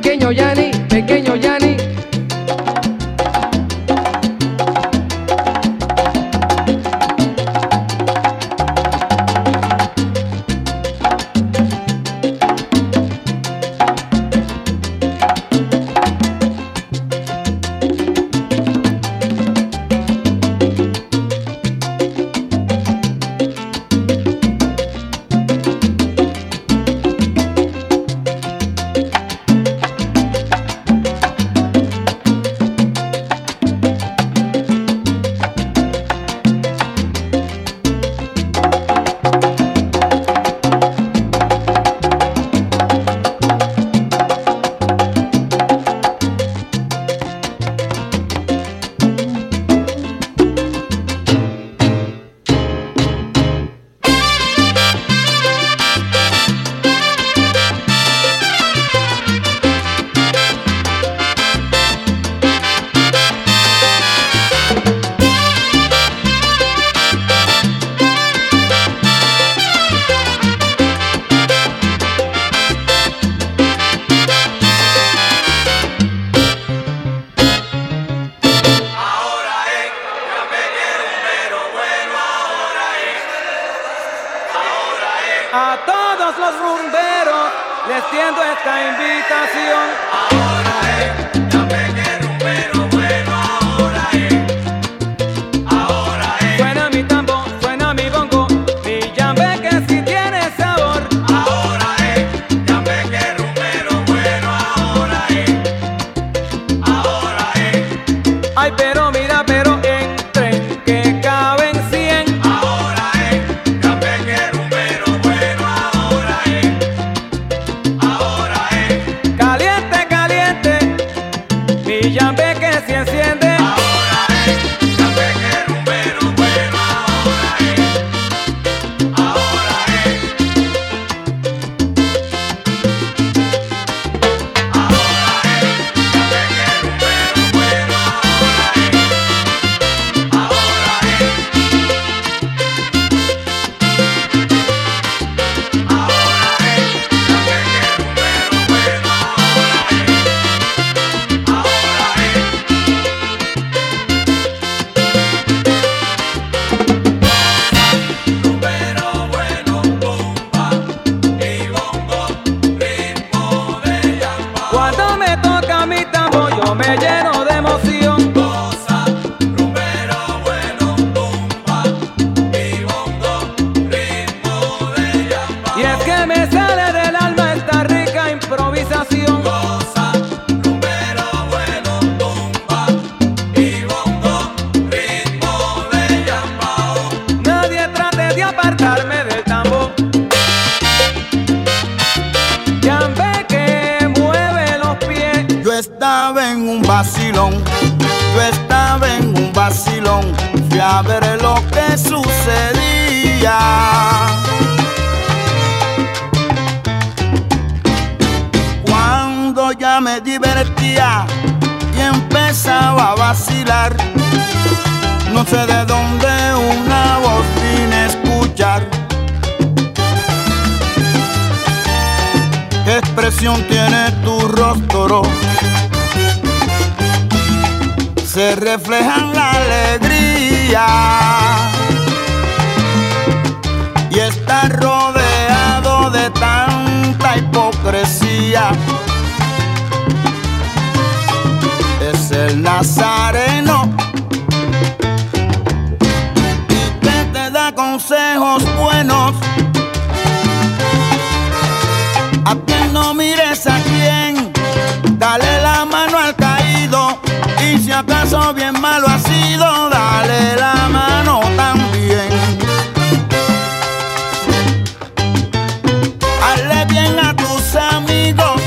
Pequeño Yani, Cuando me ver lo que sucedía. Cuando ya me divertía y empezaba a vacilar, no sé de dónde una voz a escuchar. ¿Qué expresión tiene tu rostro? Se refleja en la alegría y está rodeado de tanta hipocresía. Es el nazareno acaso bien malo ha sido, dale la mano también. Hazle bien a tus amigos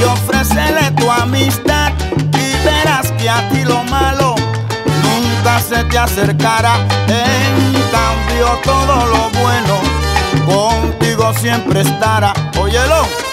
y ofrécele tu amistad. Y verás que a ti lo malo nunca se te acercará. En cambio, todo lo bueno contigo siempre estará. Óyelo.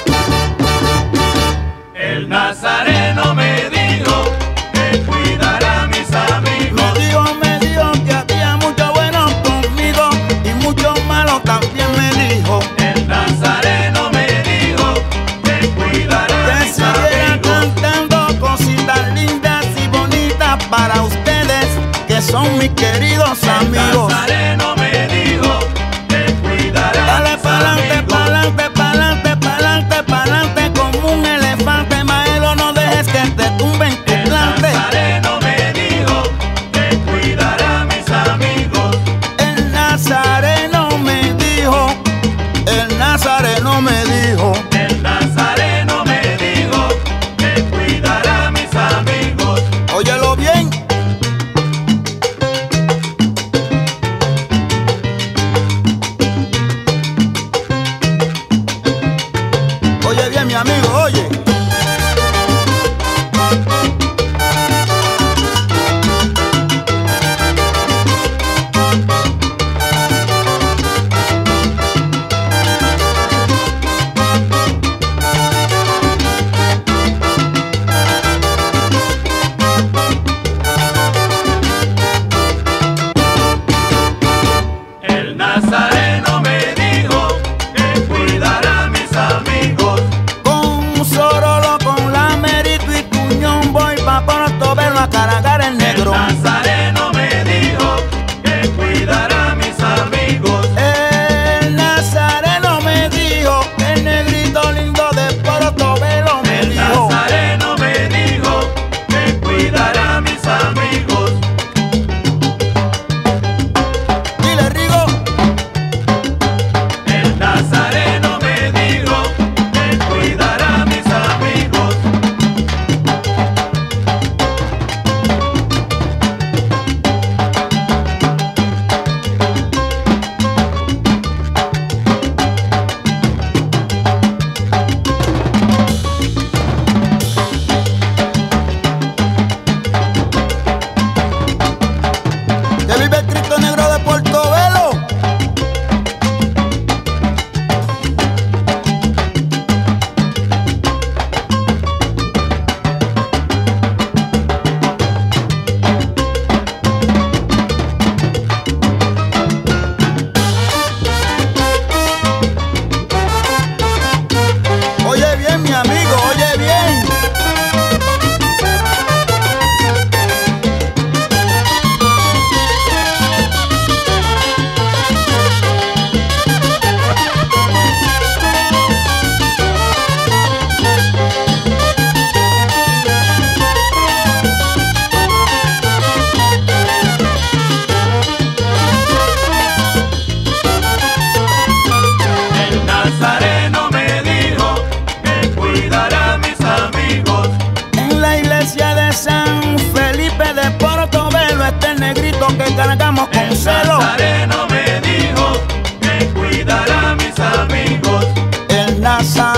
El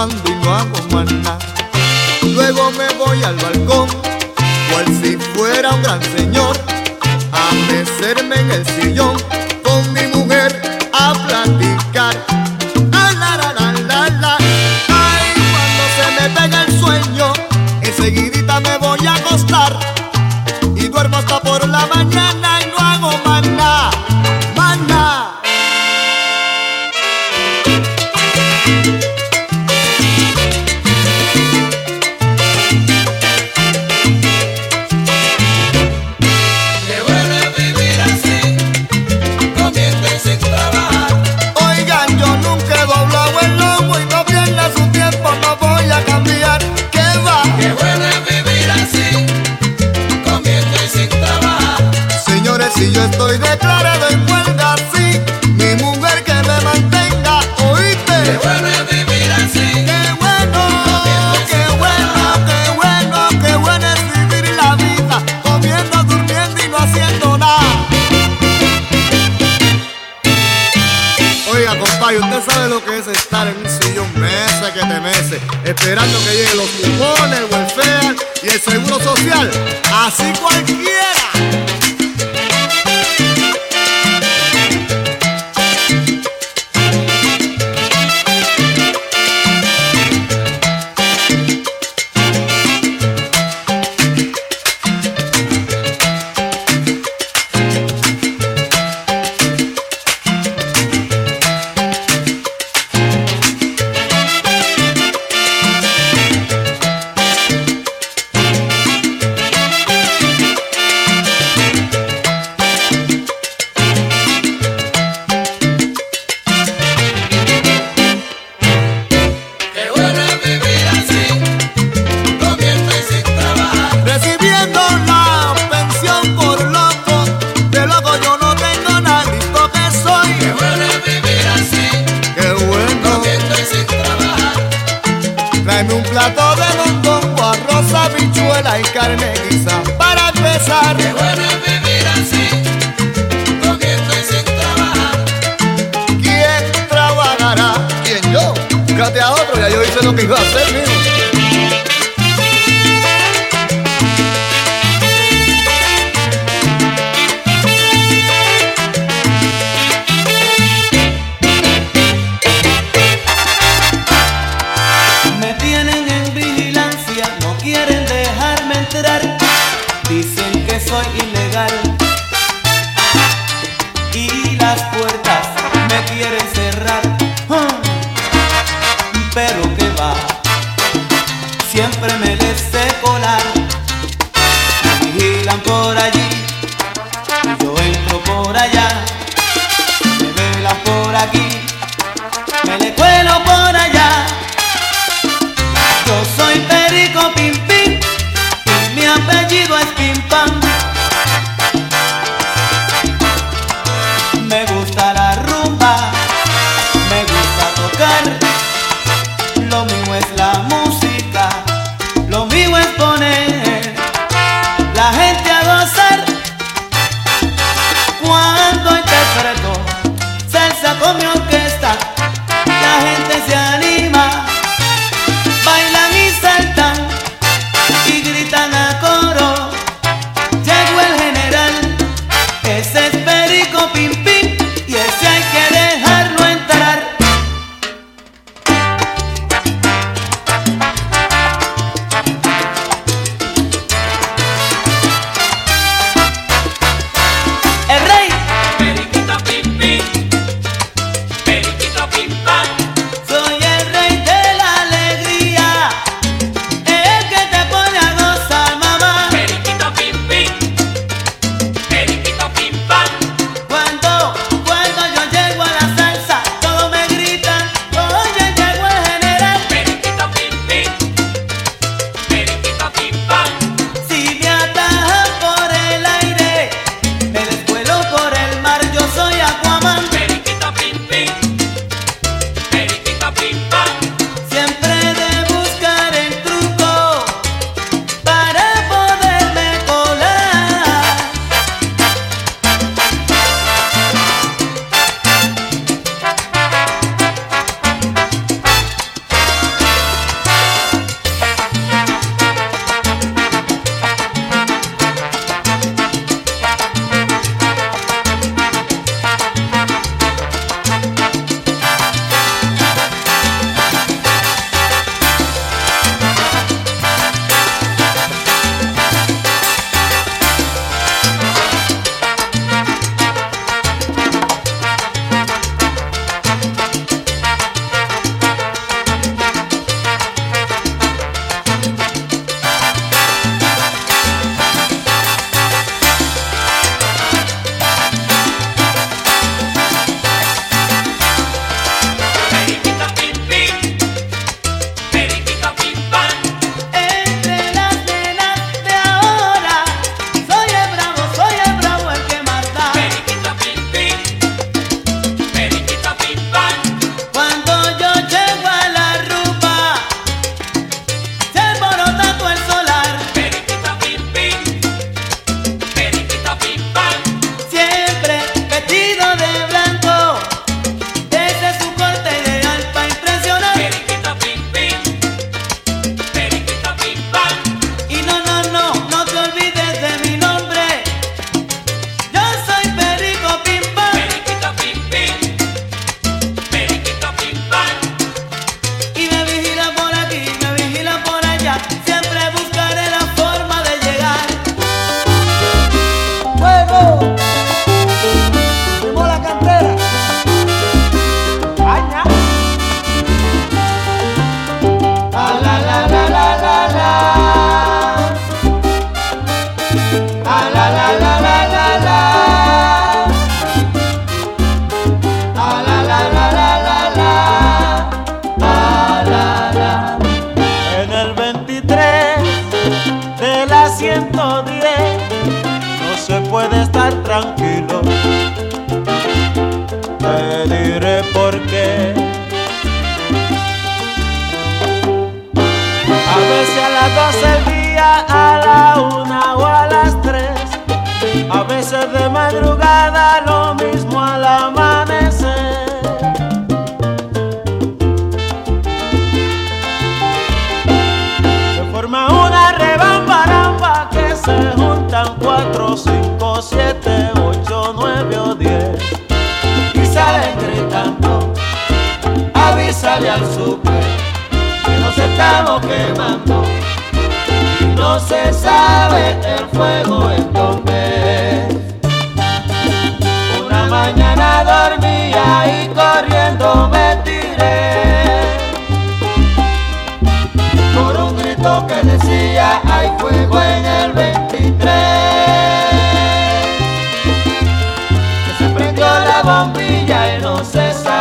fumando y no hago más. Luego me voy al balcón, cual si fuera un gran señor, a mecerme en el sillón con mi mujer a platicar. La, la, la, la, la, Ay, cuando se me pega el sueño, enseguidita me voy a acostar y duermo hasta por la mañana.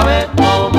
it oh no.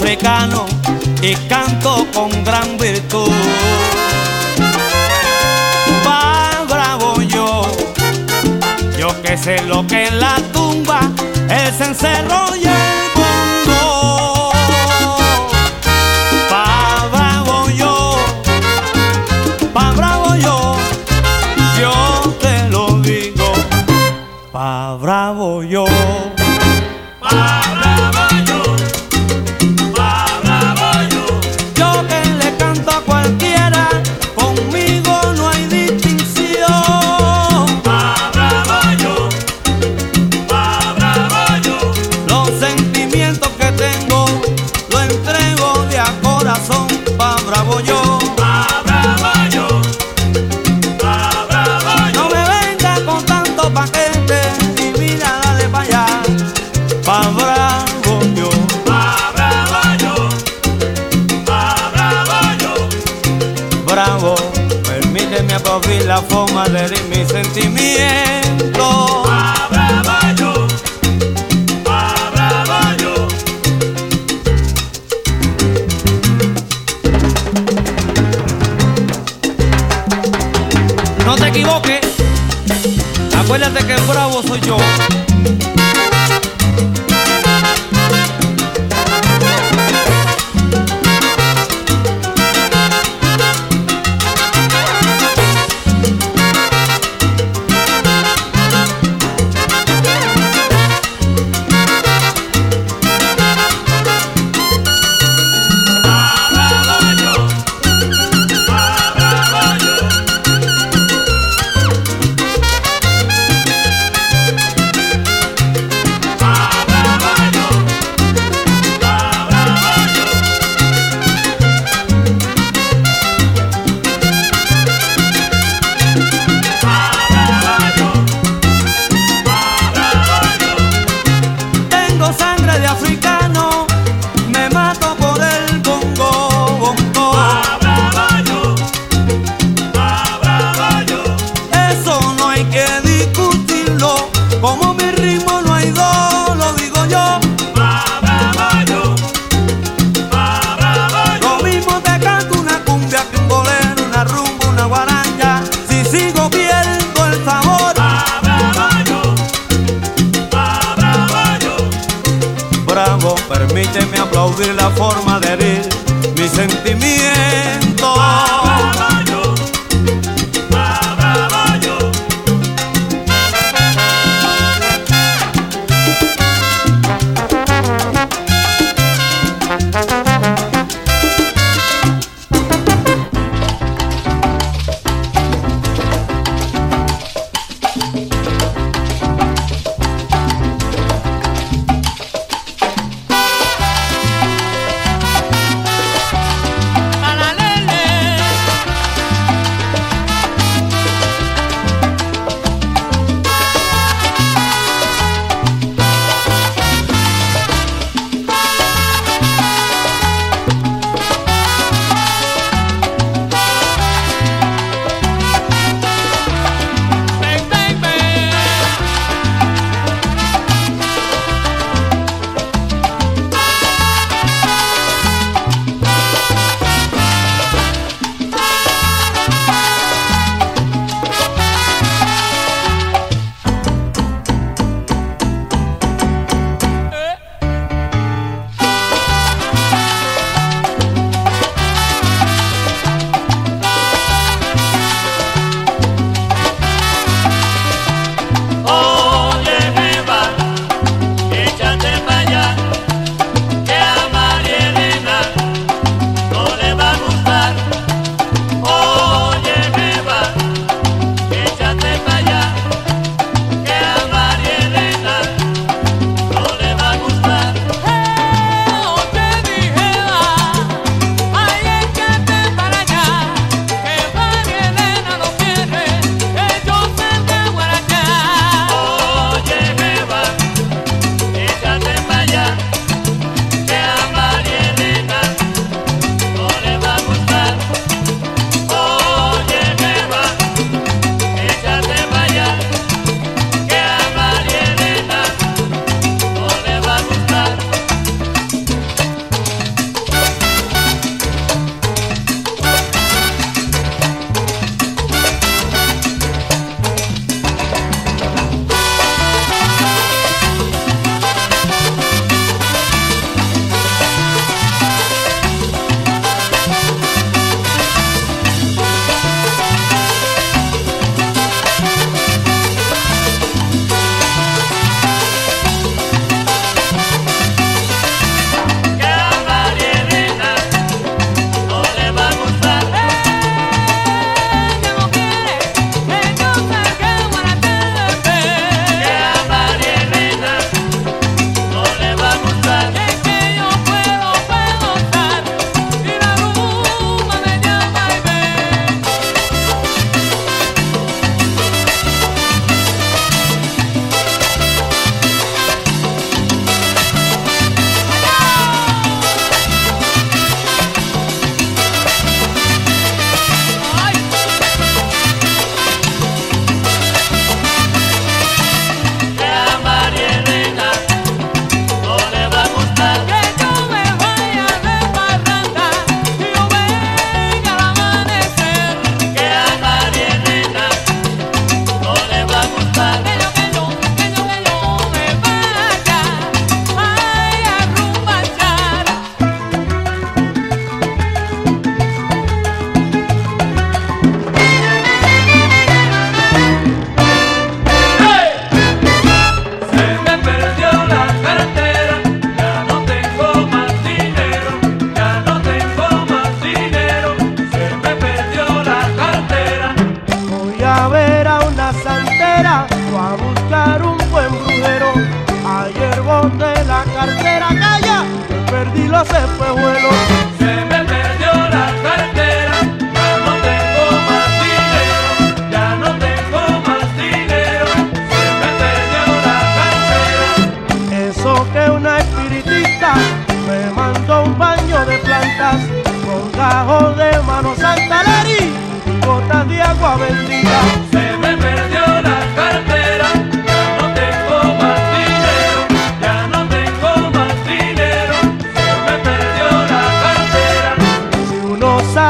africano y canto con gran virtud. Va bravo yo, yo que sé lo que es la tumba, el cencerro llevo.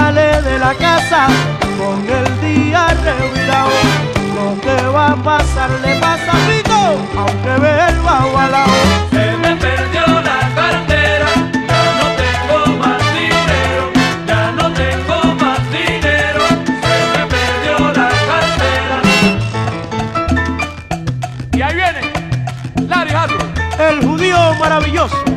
sale de la casa con el día revirado. Lo que va a pasar le pasa a aunque ve el. Se me perdió la cartera. ya no tengo más dinero, ya no tengo más dinero, se me perdió la cartera. Y ahí viene Larry el judío maravilloso.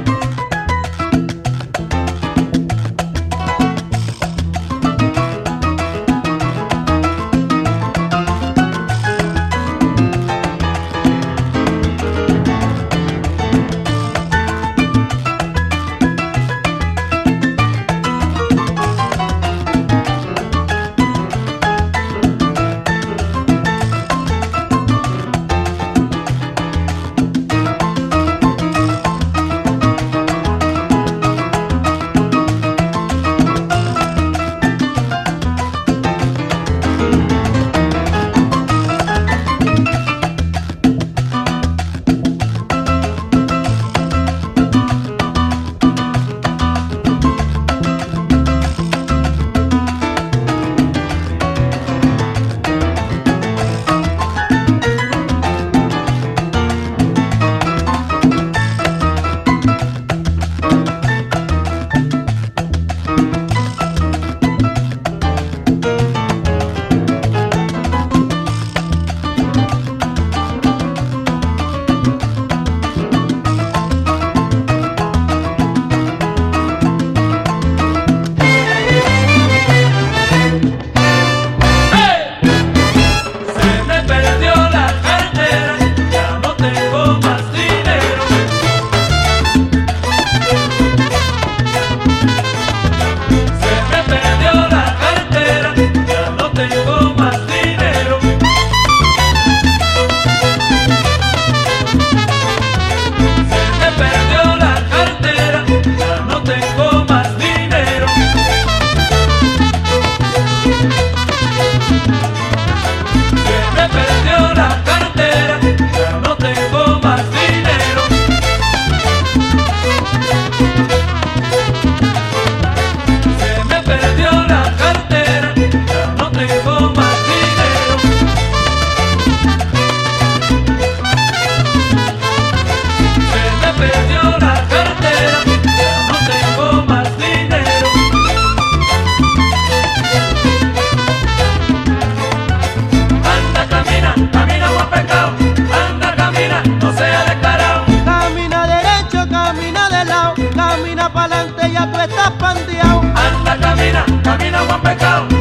camina pa'lante, ya tú estás. Anda, camina, camina, buen pecado.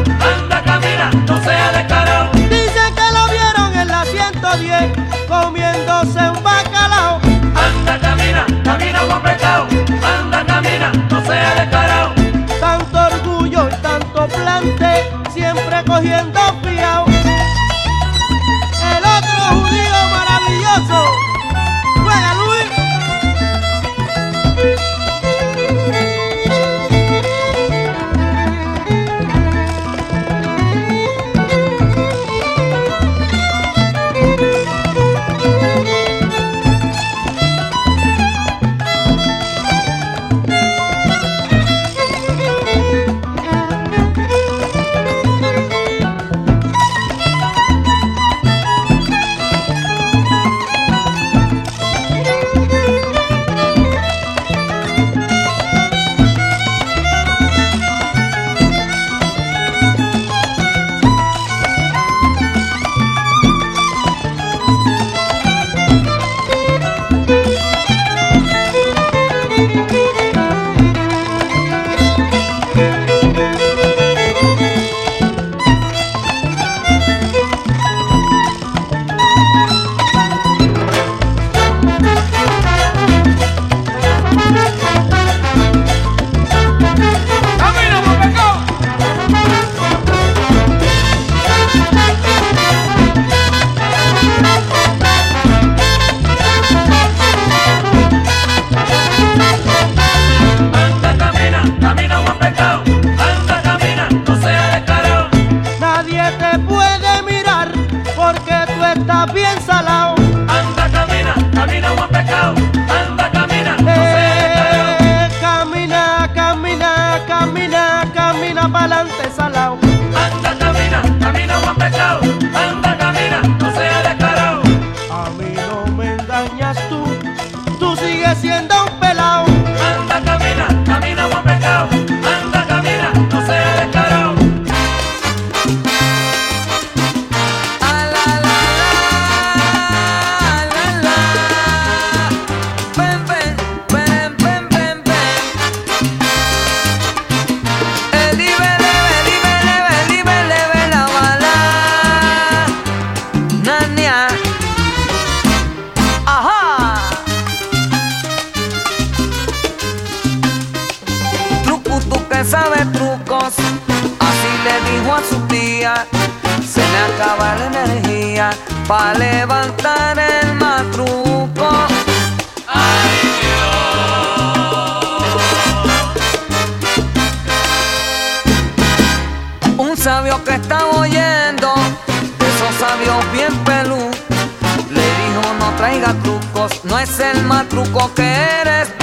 pa' levantar el matruco. ¡Ay, Dios! Un sabio que estaba oyendo, esos sabios bien pelú, le dijo no traiga trucos, no es el matruco que eres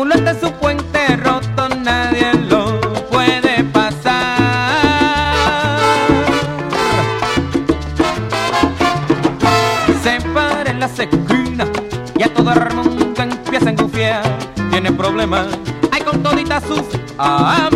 culo hasta su puente roto, nadie lo puede pasar. Se para en las esquinas y a todo el mundo empieza a engufiar. Tiene problemas, hay con toditas sus ah,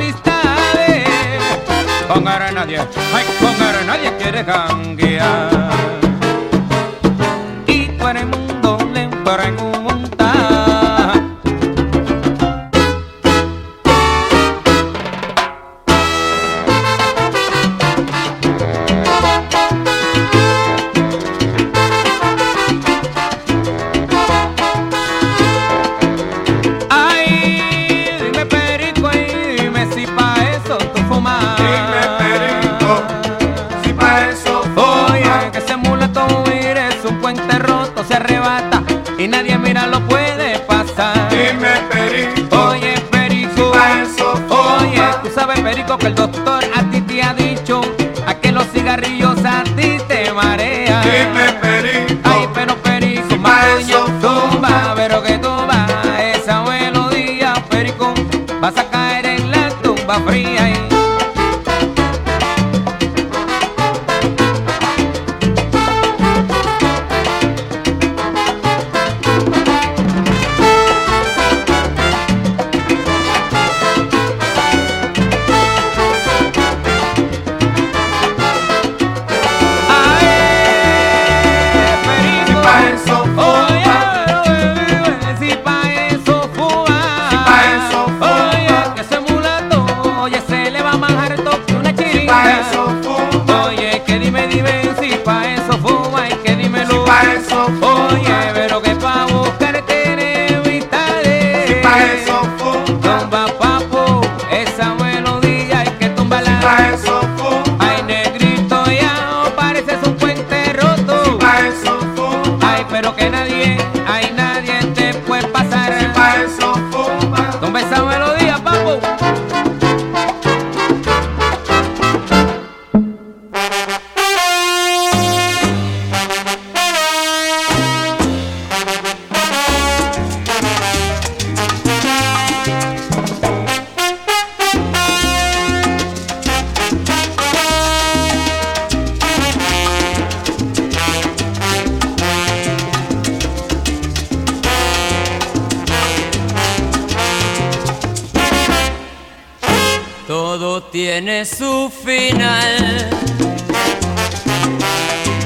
tiene su final.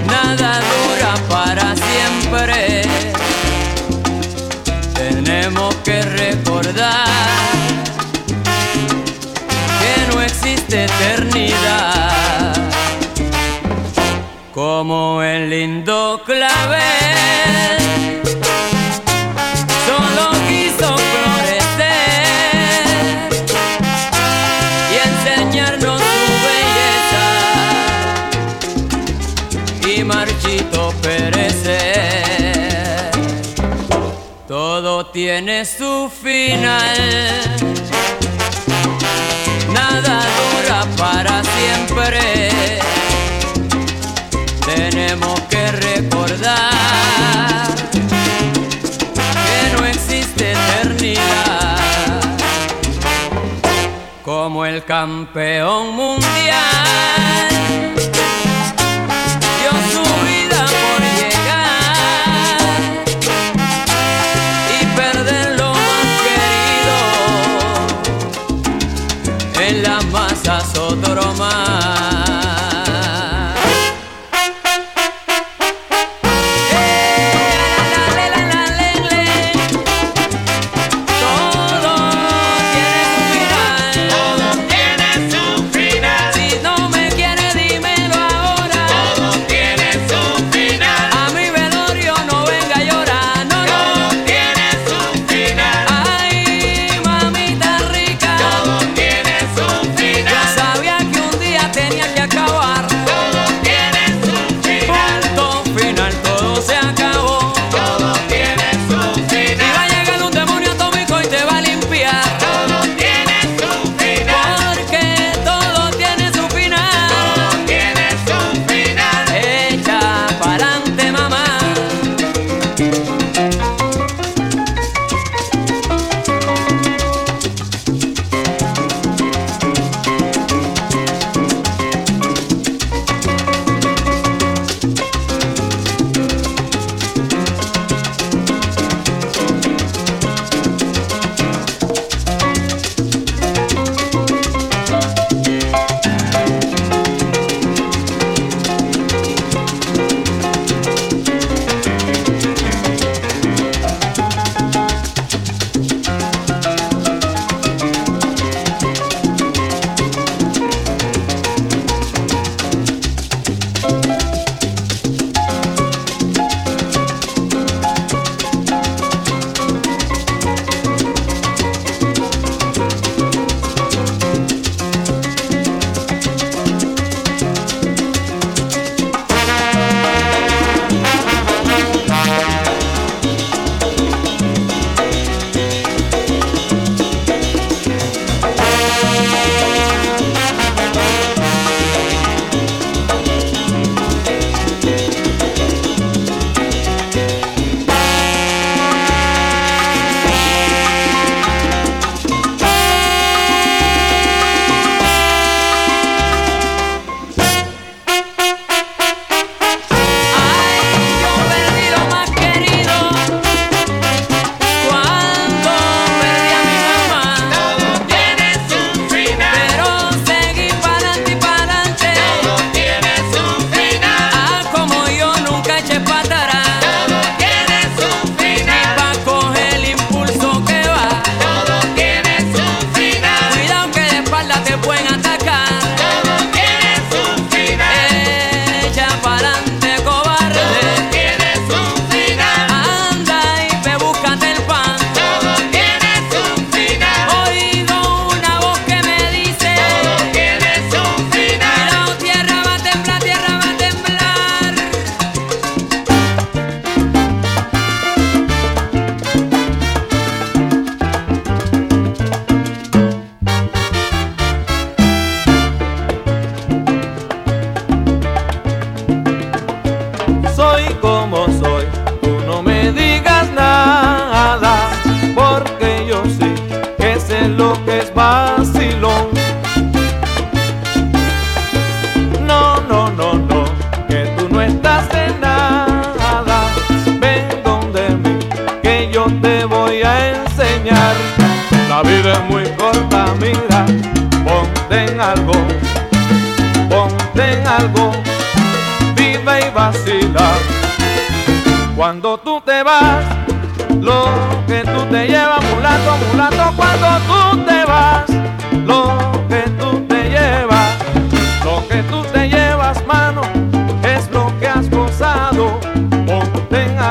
Nada dura para siempre. Tenemos que recordar que no existe eternidad. Como el lindo clavel. tiene su final. Nada dura para siempre. Tenemos que recordar que no existe eternidad. Como el campeón mundial.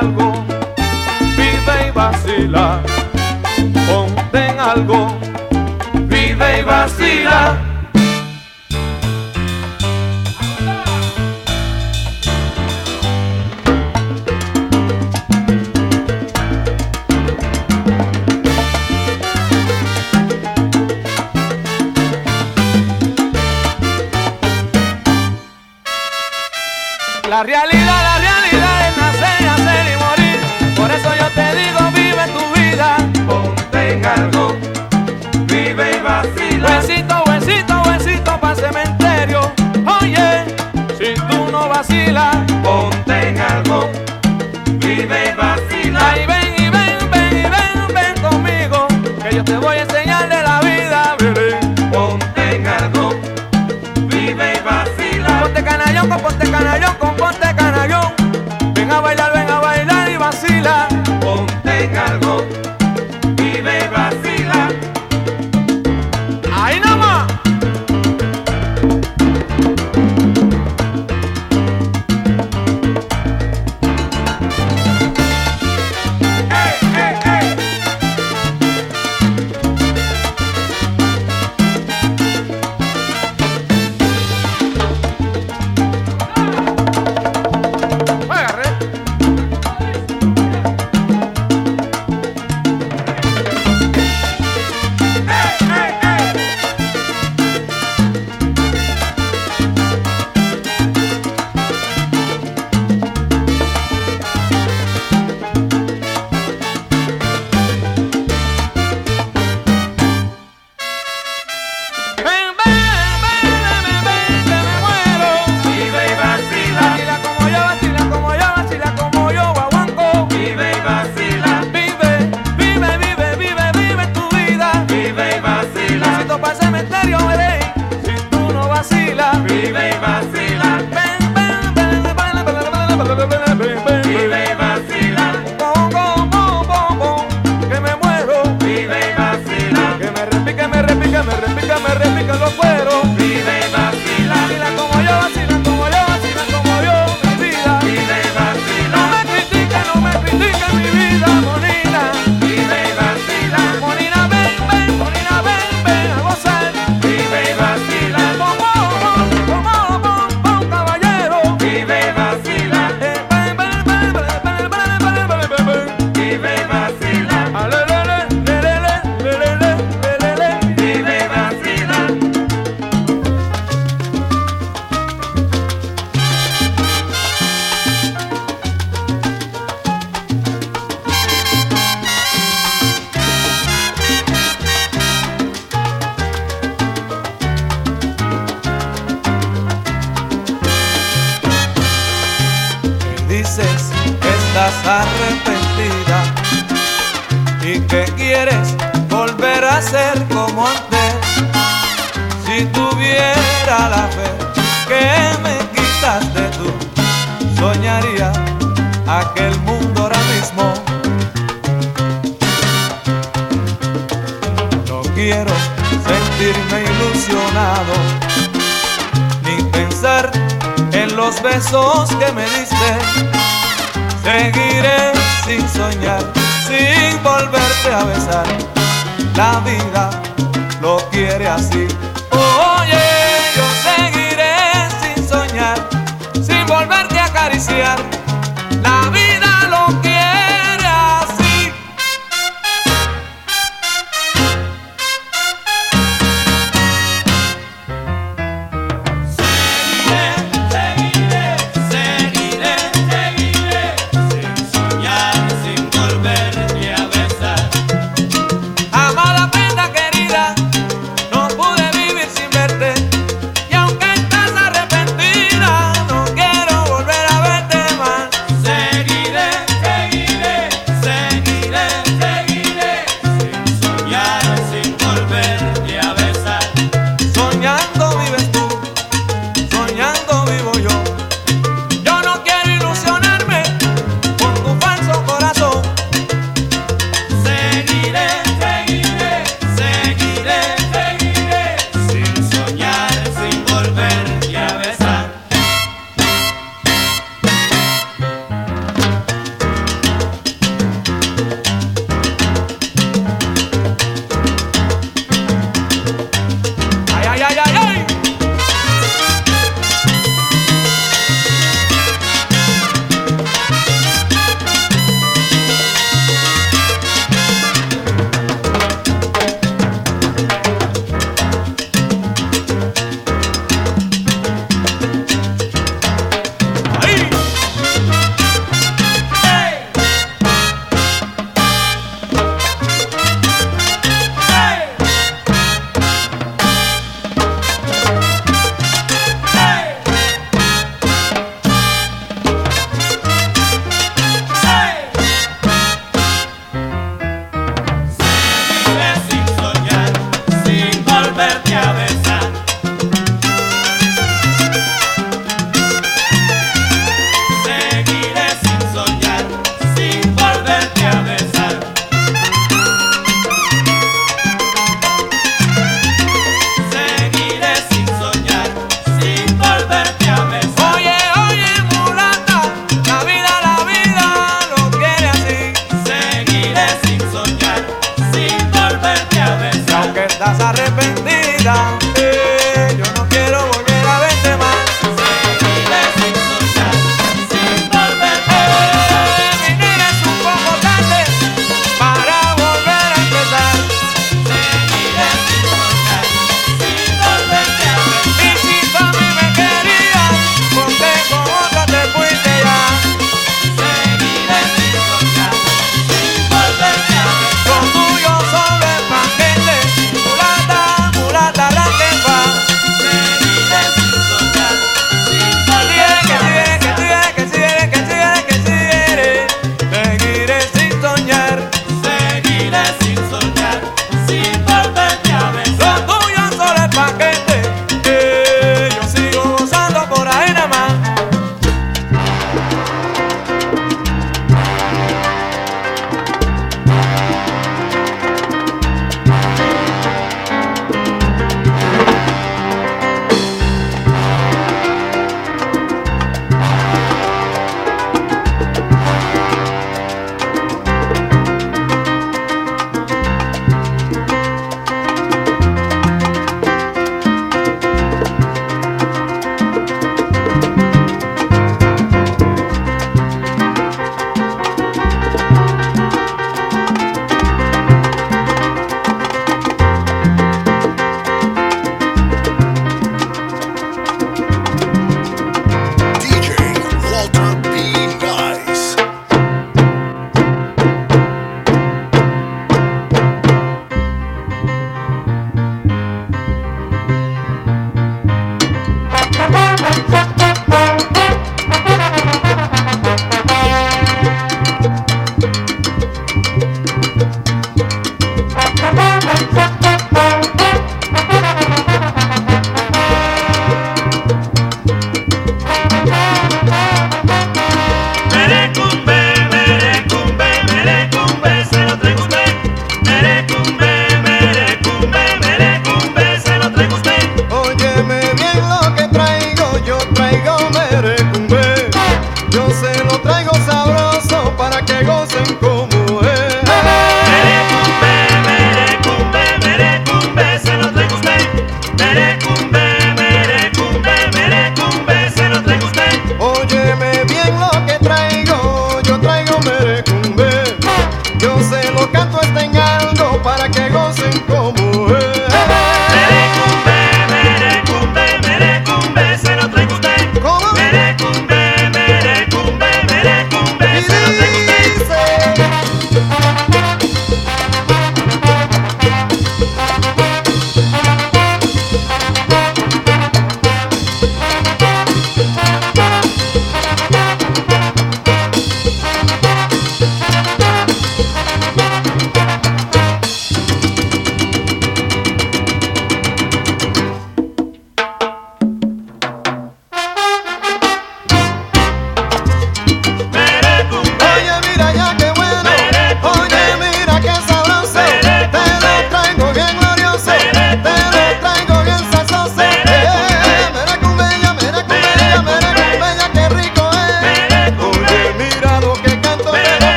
algo, vive y vacila. Ponte en algo, vive y vacila.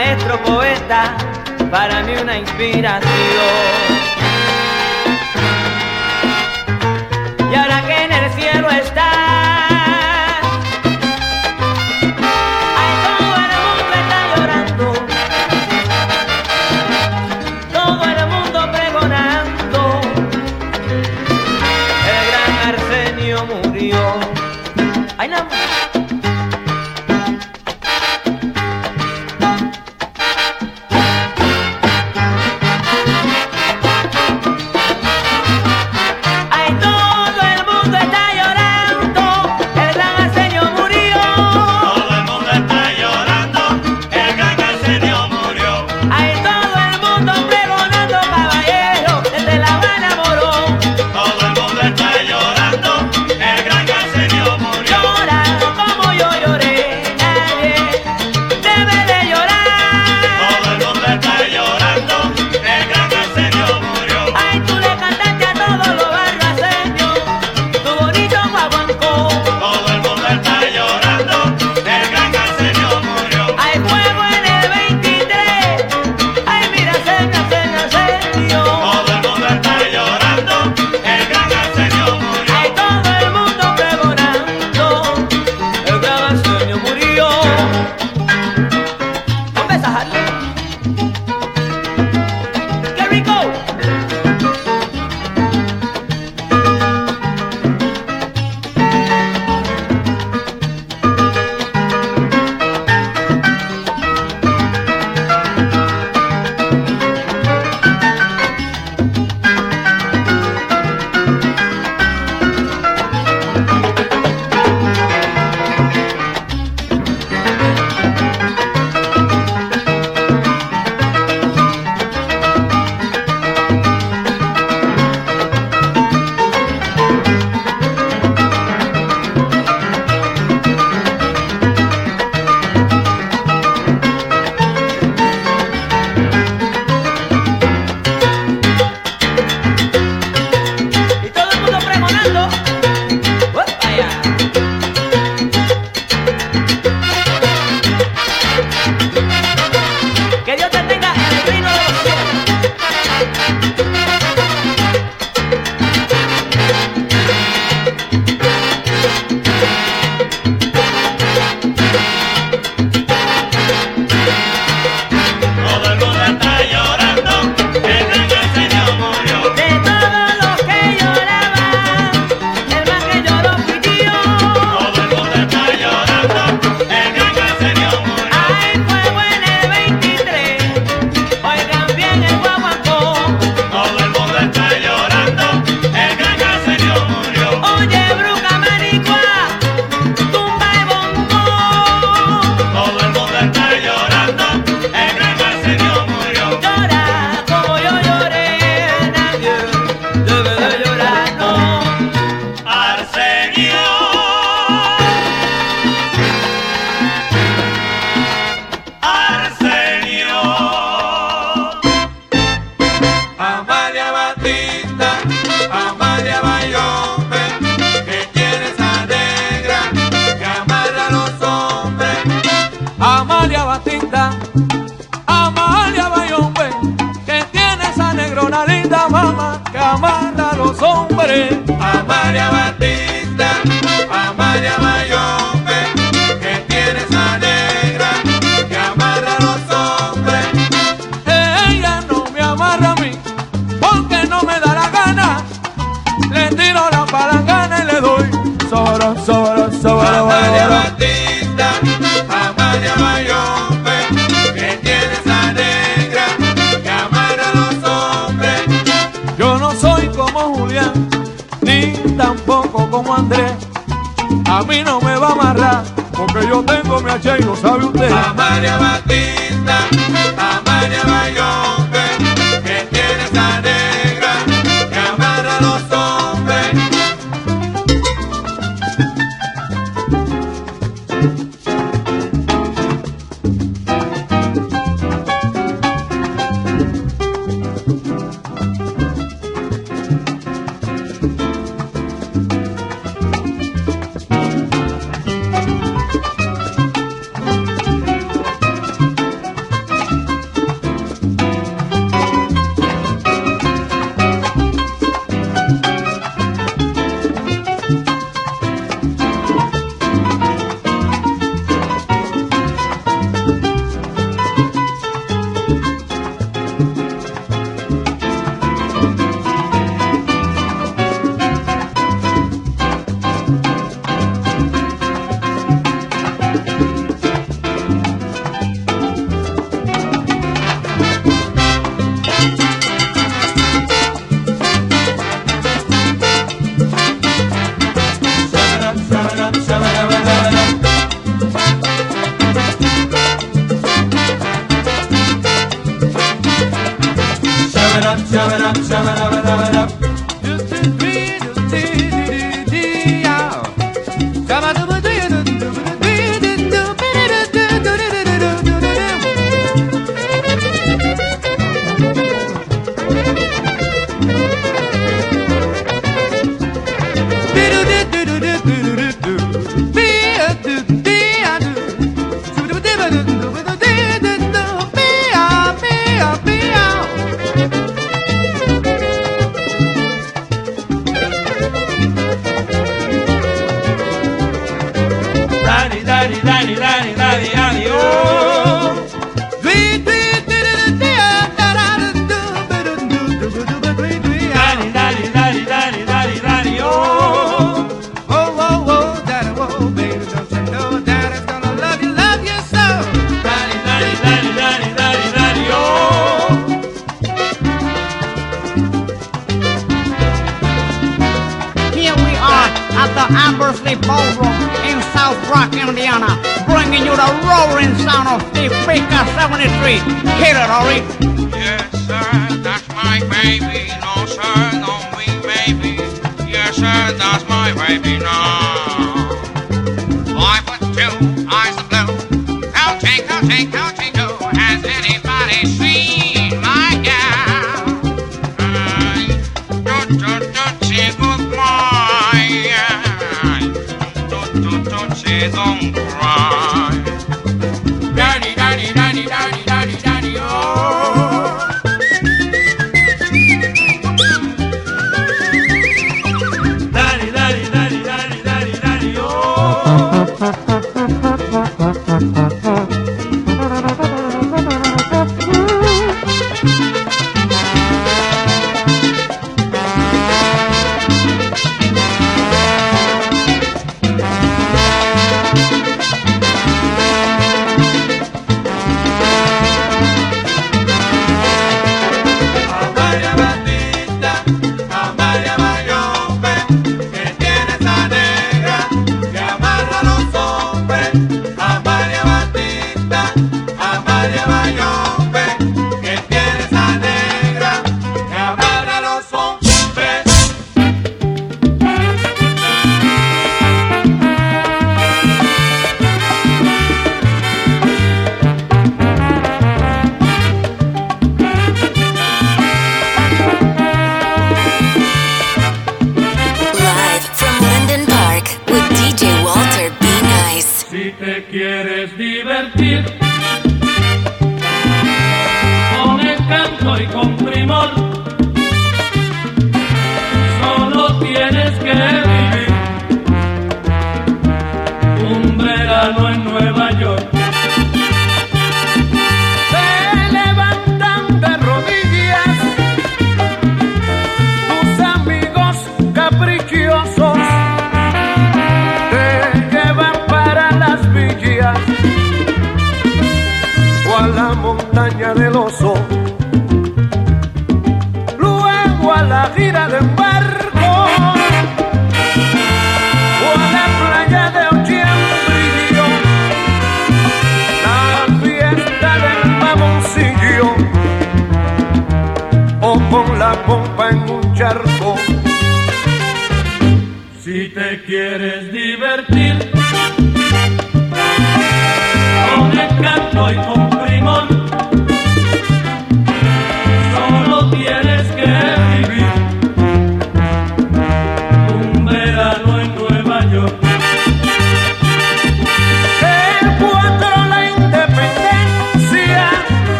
Maestro poeta, para mí una inspiración.